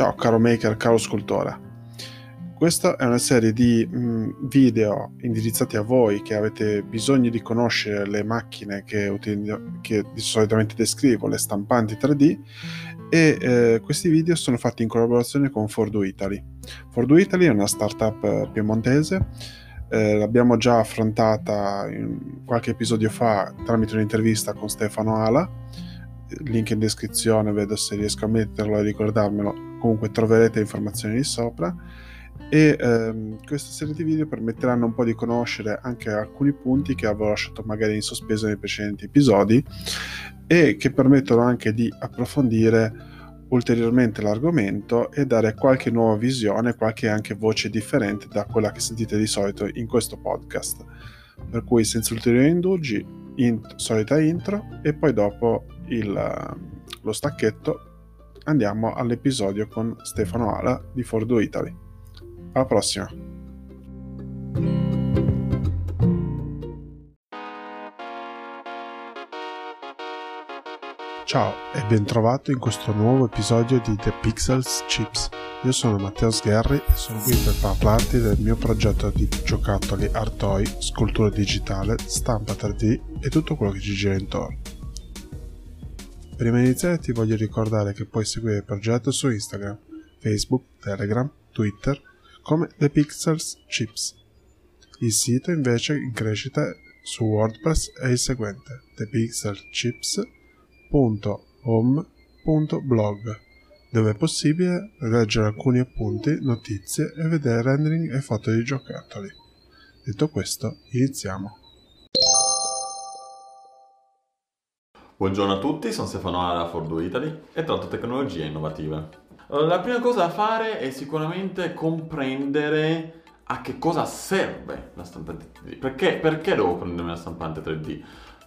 Ciao caro maker, caro scultore. Questa è una serie di mh, video indirizzati a voi che avete bisogno di conoscere le macchine che, utilizzo, che solitamente descrivo, le stampanti 3D e eh, questi video sono fatti in collaborazione con Fordu Italy. Fordu Italy è una startup eh, piemontese, eh, l'abbiamo già affrontata qualche episodio fa tramite un'intervista con Stefano Ala, link in descrizione, vedo se riesco a metterlo e ricordarmelo comunque troverete informazioni lì sopra e ehm, questa serie di video permetteranno un po' di conoscere anche alcuni punti che avevo lasciato magari in sospeso nei precedenti episodi e che permettono anche di approfondire ulteriormente l'argomento e dare qualche nuova visione, qualche anche voce differente da quella che sentite di solito in questo podcast. Per cui senza ulteriori indugi, in, solita intro e poi dopo il, lo stacchetto andiamo all'episodio con Stefano Ala di Fordo Italy. Alla prossima! Ciao e ben trovato in questo nuovo episodio di The Pixels Chips. Io sono Matteo Sgherri e sono qui per parlarti del mio progetto di giocattoli art toy, scultura digitale, stampa 3D e tutto quello che ci gira intorno. Prima di iniziare ti voglio ricordare che puoi seguire il progetto su Instagram, Facebook, Telegram, Twitter come The Pixels Chips. Il sito invece in crescita su WordPress è il seguente thepixelchips.home.blog dove è possibile leggere alcuni appunti, notizie e vedere rendering e foto di giocattoli. Detto questo, iniziamo. Buongiorno a tutti, sono Stefano Ara, Fordu Italy e tratto tecnologie innovative. La prima cosa da fare è sicuramente comprendere a che cosa serve la stampante 3D. Perché, perché devo prendere una stampante 3D?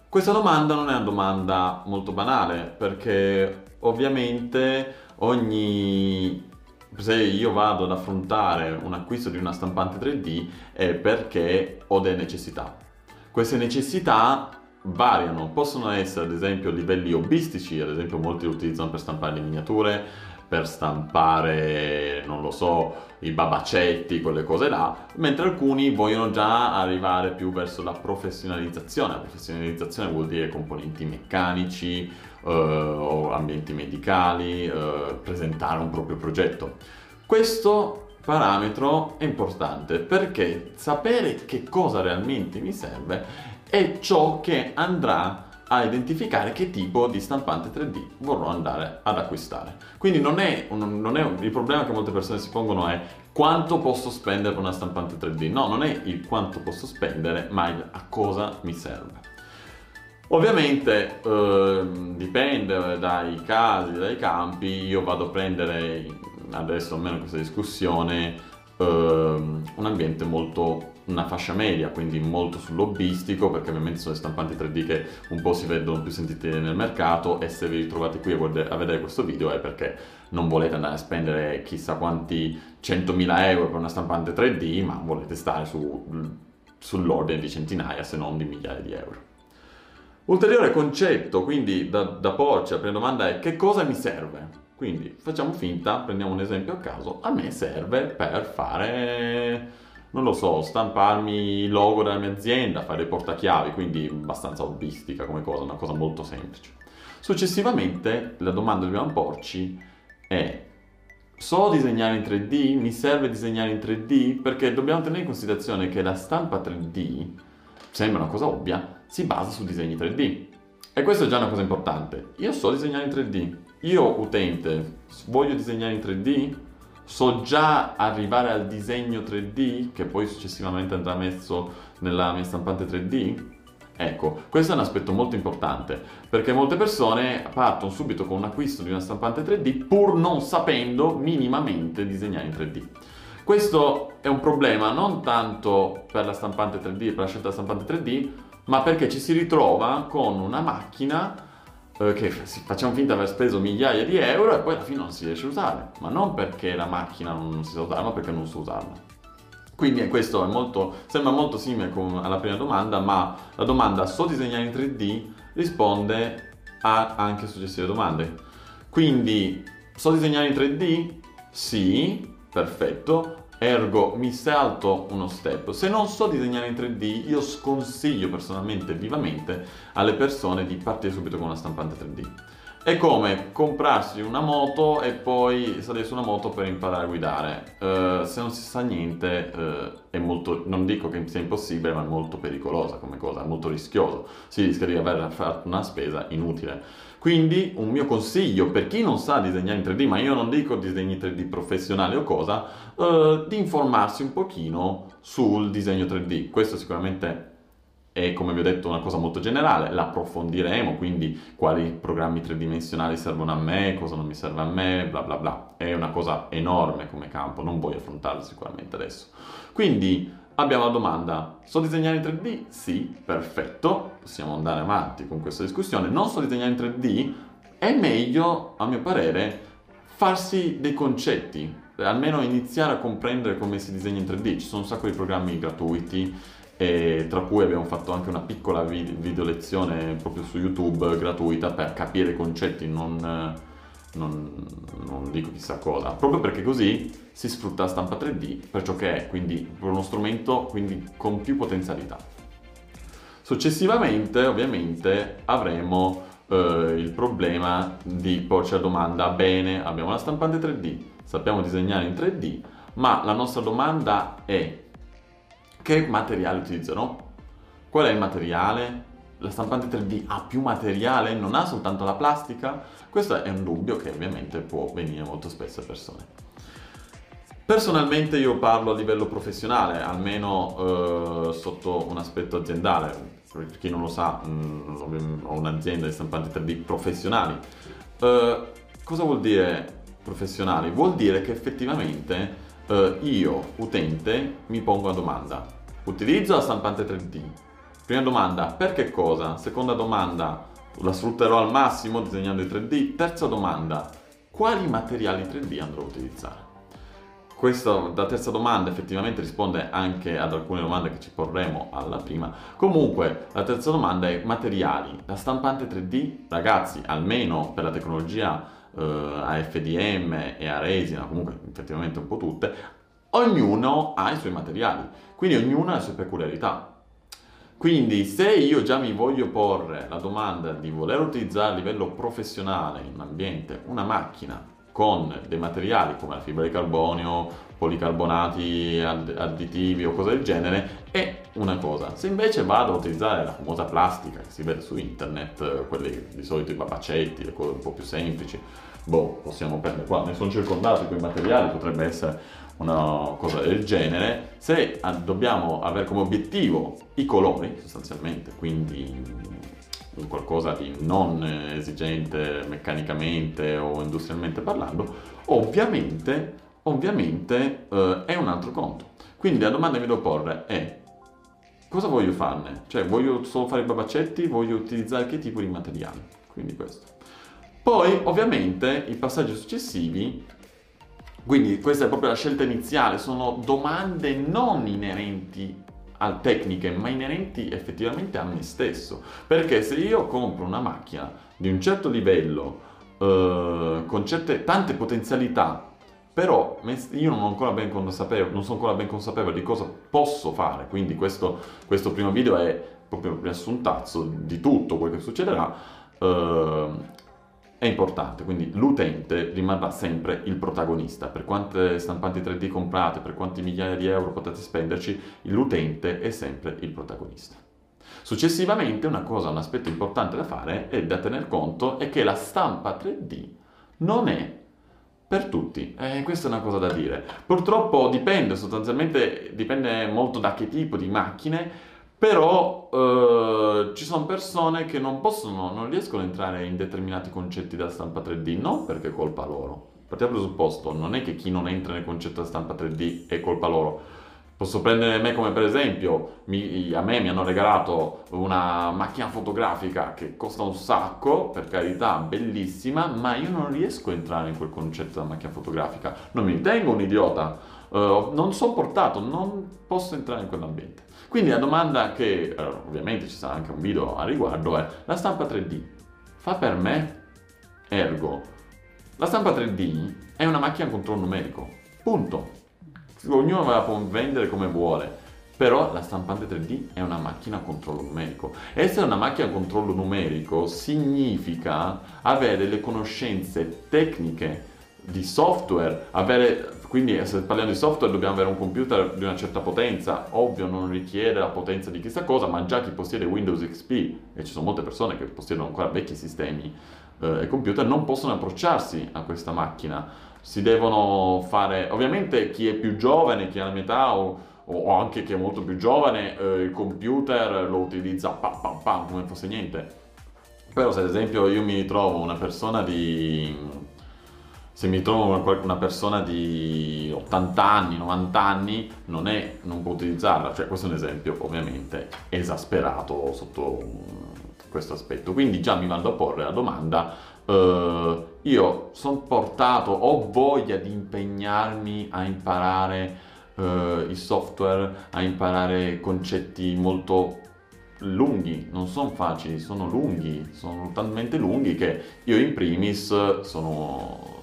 Questa domanda non è una domanda molto banale, perché ovviamente ogni se io vado ad affrontare un acquisto di una stampante 3D è perché ho delle necessità. Queste necessità variano, possono essere ad esempio livelli hobbistici, ad esempio molti lo utilizzano per stampare le miniature, per stampare, non lo so, i babacetti, quelle cose là, mentre alcuni vogliono già arrivare più verso la professionalizzazione. La professionalizzazione vuol dire componenti meccanici eh, o ambienti medicali, eh, presentare un proprio progetto. Questo parametro è importante perché sapere che cosa realmente mi serve è ciò che andrà a identificare che tipo di stampante 3D vorrò andare ad acquistare. Quindi non è, un, non è un, il problema che molte persone si pongono è quanto posso spendere per una stampante 3D. No, non è il quanto posso spendere, ma il a cosa mi serve. Ovviamente eh, dipende dai casi, dai campi, io vado a prendere adesso almeno in questa discussione eh, un ambiente molto una fascia media, quindi molto sull'hobbistico, perché ovviamente sono le stampanti 3D che un po' si vedono più sentite nel mercato e se vi ritrovate qui a vedere questo video è perché non volete andare a spendere chissà quanti 100.000 euro per una stampante 3D, ma volete stare su, sull'ordine di centinaia se non di migliaia di euro. Ulteriore concetto, quindi da, da porci la prima domanda è che cosa mi serve? Quindi facciamo finta, prendiamo un esempio a caso, a me serve per fare non lo so, stamparmi il logo della mia azienda, fare portachiavi, quindi abbastanza hobbistica come cosa, una cosa molto semplice. Successivamente la domanda che dobbiamo porci è so disegnare in 3D? Mi serve disegnare in 3D? Perché dobbiamo tenere in considerazione che la stampa 3D, sembra una cosa ovvia, si basa su disegni 3D. E questa è già una cosa importante. Io so disegnare in 3D. Io, utente, voglio disegnare in 3D? So già arrivare al disegno 3D che poi successivamente andrà messo nella mia stampante 3D? Ecco, questo è un aspetto molto importante perché molte persone partono subito con un acquisto di una stampante 3D pur non sapendo minimamente disegnare in 3D. Questo è un problema non tanto per la stampante 3D, per la scelta della stampante 3D, ma perché ci si ritrova con una macchina che facciamo finta di aver speso migliaia di euro e poi alla fine non si riesce a usare, ma non perché la macchina non si sa usare, ma perché non so usarla. Quindi questo molto, sembra molto simile alla prima domanda, ma la domanda so disegnare in 3D risponde a anche successive domande. Quindi so disegnare in 3D? Sì, perfetto. Ergo mi salto uno step. Se non so disegnare in 3D, io sconsiglio personalmente vivamente alle persone di partire subito con una stampante 3D. È come comprarsi una moto e poi salire su una moto per imparare a guidare. Uh, se non si sa niente, uh, è molto, non dico che sia impossibile, ma è molto pericolosa come cosa, è molto rischioso. Si rischia di aver fatto una spesa inutile. Quindi un mio consiglio per chi non sa disegnare in 3D, ma io non dico disegni 3D professionali o cosa, uh, di informarsi un pochino sul disegno 3D. Questo sicuramente è come vi ho detto una cosa molto generale, l'approfondiremo, quindi quali programmi tridimensionali servono a me, cosa non mi serve a me, bla bla bla. È una cosa enorme come campo, non voglio affrontarlo sicuramente adesso. Quindi abbiamo la domanda, so disegnare in 3D? Sì, perfetto, possiamo andare avanti con questa discussione. Non so disegnare in 3D? È meglio, a mio parere, farsi dei concetti, almeno iniziare a comprendere come si disegna in 3D. Ci sono un sacco di programmi gratuiti e tra cui abbiamo fatto anche una piccola video lezione proprio su YouTube gratuita per capire i concetti, non, non, non, dico chissà cosa, proprio perché così si sfrutta la stampa 3D per ciò che è, quindi per uno strumento quindi con più potenzialità. Successivamente ovviamente avremo eh, il problema di porci la domanda, bene abbiamo la stampante 3D, sappiamo disegnare in 3D, ma la nostra domanda è che materiale utilizzano? Qual è il materiale? La stampante 3D ha più materiale? Non ha soltanto la plastica? Questo è un dubbio che ovviamente può venire molto spesso a persone. Personalmente io parlo a livello professionale, almeno eh, sotto un aspetto aziendale. Per chi non lo sa, mh, mm, ho un'azienda di stampanti 3D professionali. Eh, cosa vuol dire professionali? Vuol dire che effettivamente eh, io, utente, mi pongo una domanda. Utilizzo la stampante 3D? Prima domanda, per che cosa? Seconda domanda, la sfrutterò al massimo disegnando in 3D? Terza domanda, quali materiali 3D andrò a utilizzare? Questa, la terza domanda effettivamente risponde anche ad alcune domande che ci porremo alla prima. Comunque, la terza domanda è materiali. La stampante 3D, ragazzi, almeno per la tecnologia eh, a FDM e a resina, comunque effettivamente un po' tutte, ognuno ha i suoi materiali, quindi ognuno ha le sue peculiarità. Quindi se io già mi voglio porre la domanda di voler utilizzare a livello professionale in un ambiente una macchina con dei materiali come la fibra di carbonio, policarbonati additivi o cose del genere, è una cosa. Se invece vado a utilizzare la famosa plastica che si vede su internet, quelli di solito i babacetti, le cose un po' più semplici, boh, possiamo prendere qua, ne sono circondato quei materiali, potrebbe essere una cosa del genere. Se dobbiamo avere come obiettivo i colori, sostanzialmente, quindi qualcosa di non esigente meccanicamente o industrialmente parlando, ovviamente, ovviamente eh, è un altro conto. Quindi la domanda che mi devo porre è cosa voglio farne? Cioè voglio solo fare i babacetti, voglio utilizzare che tipo di materiali? Quindi questo. Poi ovviamente i passaggi successivi quindi questa è proprio la scelta iniziale, sono domande non inerenti a tecniche, ma inerenti effettivamente a me stesso. Perché se io compro una macchina di un certo livello, eh, con certe, tante potenzialità, però io non, consapevole, non sono ancora ben consapevole di cosa posso fare, quindi questo, questo primo video è proprio un riassuntazzo di tutto quello che succederà. Eh, è importante, quindi l'utente rimarrà sempre il protagonista. Per quante stampanti 3D comprate, per quanti migliaia di euro potete spenderci, l'utente è sempre il protagonista. Successivamente una cosa, un aspetto importante da fare e da tener conto è che la stampa 3D non è per tutti, eh, questa è una cosa da dire. Purtroppo dipende, sostanzialmente dipende molto da che tipo di macchine, però eh, ci sono persone che non possono, non riescono a entrare in determinati concetti della stampa 3D, non perché è colpa loro. Partiamo dal presupposto, non è che chi non entra nel concetto della stampa 3D è colpa loro. Posso prendere me come per esempio, mi, a me mi hanno regalato una macchina fotografica che costa un sacco, per carità, bellissima, ma io non riesco a entrare in quel concetto della macchina fotografica. Non mi ritengo un idiota, uh, non sono portato, non posso entrare in quell'ambiente. Quindi la domanda che, uh, ovviamente ci sarà anche un video a riguardo, è la stampa 3D fa per me? Ergo, la stampa 3D è una macchina a controllo numerico. Punto. Ognuno la può vendere come vuole. Però la stampante 3D è una macchina a controllo numerico. Essere una macchina a controllo numerico significa avere le conoscenze tecniche di software, avere, quindi se parliamo di software dobbiamo avere un computer di una certa potenza, ovvio non richiede la potenza di chissà cosa, ma già chi possiede Windows XP, e ci sono molte persone che possiedono ancora vecchi sistemi eh, e computer, non possono approcciarsi a questa macchina. Si devono fare, ovviamente chi è più giovane, chi ha la mia età o o anche chi è molto più giovane, eh, il computer lo utilizza pam pam pam come fosse niente. Però se ad esempio io mi trovo una persona di... se mi trovo una, una persona di 80 anni, 90 anni, non, è, non può utilizzarla. Cioè questo è un esempio ovviamente esasperato sotto questo aspetto. Quindi già mi vado a porre la domanda, uh, io sono portato, ho voglia di impegnarmi a imparare uh, il software, a imparare concetti molto lunghi, non sono facili, sono lunghi, sono talmente lunghi che io in primis sono,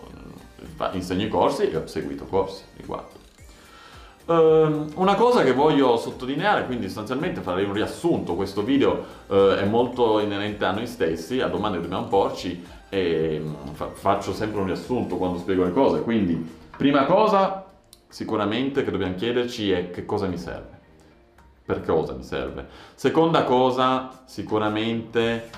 insegno i corsi e ho seguito corsi riguardo. Uh, una cosa che voglio sottolineare, quindi sostanzialmente farei un riassunto, questo video uh, è molto inerente a noi stessi, a domande dobbiamo porci e um, fa- faccio sempre un riassunto quando spiego le cose, quindi prima cosa sicuramente che dobbiamo chiederci è che cosa mi serve. Per cosa mi serve? Seconda cosa, sicuramente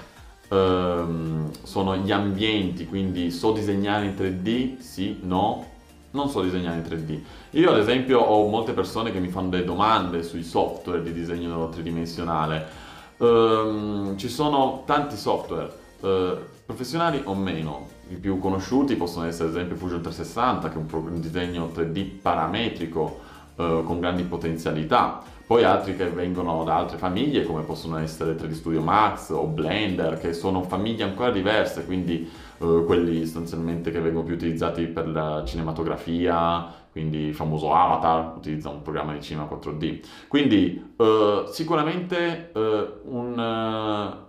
ehm, sono gli ambienti, quindi so disegnare in 3D? Sì, no, non so disegnare in 3D. Io ad esempio ho molte persone che mi fanno delle domande sui software di disegno tridimensionale. Um, ci sono tanti software, uh, professionali o meno, i più conosciuti possono essere ad esempio Fusion 360 che è un, pro- un disegno 3D parametrico eh, con grandi potenzialità, poi altri che vengono da altre famiglie come possono essere 3D Studio Max o Blender che sono famiglie ancora diverse, quindi eh, quelli sostanzialmente che vengono più utilizzati per la cinematografia, quindi il famoso Avatar utilizza un programma di cinema 4D. Quindi eh, sicuramente eh, un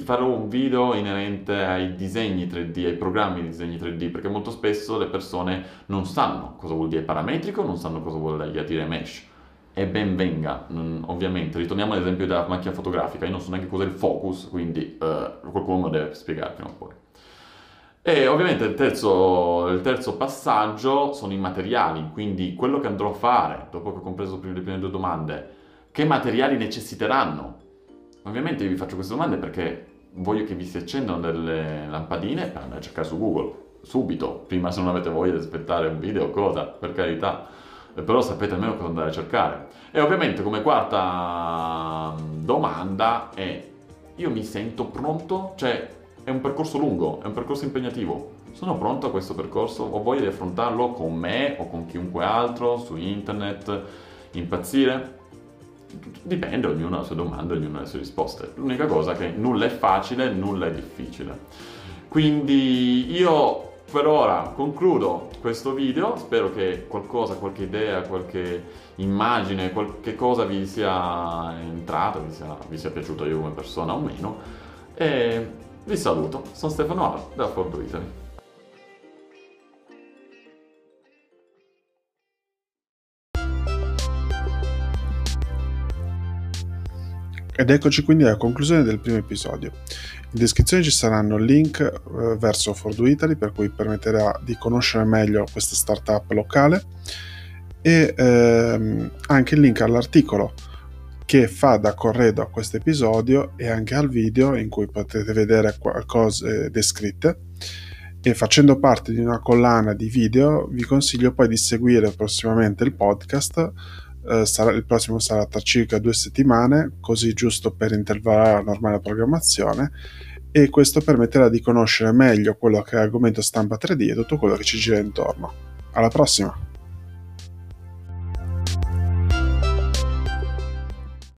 farò un video inerente ai disegni 3D, ai programmi di disegni 3D, perché molto spesso le persone non sanno cosa vuol dire parametrico, non sanno cosa vuol dire mesh. E ben venga, ovviamente. Ritorniamo all'esempio della macchina fotografica, io non so neanche cos'è il focus, quindi uh, qualcuno deve spiegare prima o poi. E ovviamente il terzo, il terzo, passaggio sono i materiali, quindi quello che andrò a fare, dopo che ho compreso le prime due domande, che materiali necessiteranno Ovviamente vi faccio queste domande perché voglio che vi si accendano delle lampadine per andare a cercare su Google, subito, prima se non avete voglia di aspettare un video o cosa, per carità, però sapete almeno cosa andare a cercare. E ovviamente come quarta mm, domanda è, io mi sento pronto? Cioè, è un percorso lungo, è un percorso impegnativo. Sono pronto a questo percorso? Ho voglia di affrontarlo con me o con chiunque altro, su internet, impazzire? dipende, ognuno ha le sue domande, ognuno ha le sue risposte. L'unica cosa è che nulla è facile, nulla è difficile. Quindi io per ora concludo questo video, spero che qualcosa, qualche idea, qualche immagine, qualche cosa vi sia entrata, vi sia, vi sia piaciuta io come persona o meno. E vi saluto, sono Stefano Ala da Ford Italy. Ed eccoci quindi alla conclusione del primo episodio. In descrizione ci saranno link eh, verso Fordu Italy per cui permetterà di conoscere meglio questa startup locale e ehm, anche il link all'articolo che fa da corredo a questo episodio e anche al video in cui potete vedere cose descritte e facendo parte di una collana di video vi consiglio poi di seguire prossimamente il podcast eh, sarà, il prossimo sarà tra circa due settimane, così giusto per intervallare la normale programmazione e questo permetterà di conoscere meglio quello che è l'argomento stampa 3D e tutto quello che ci gira intorno. Alla prossima!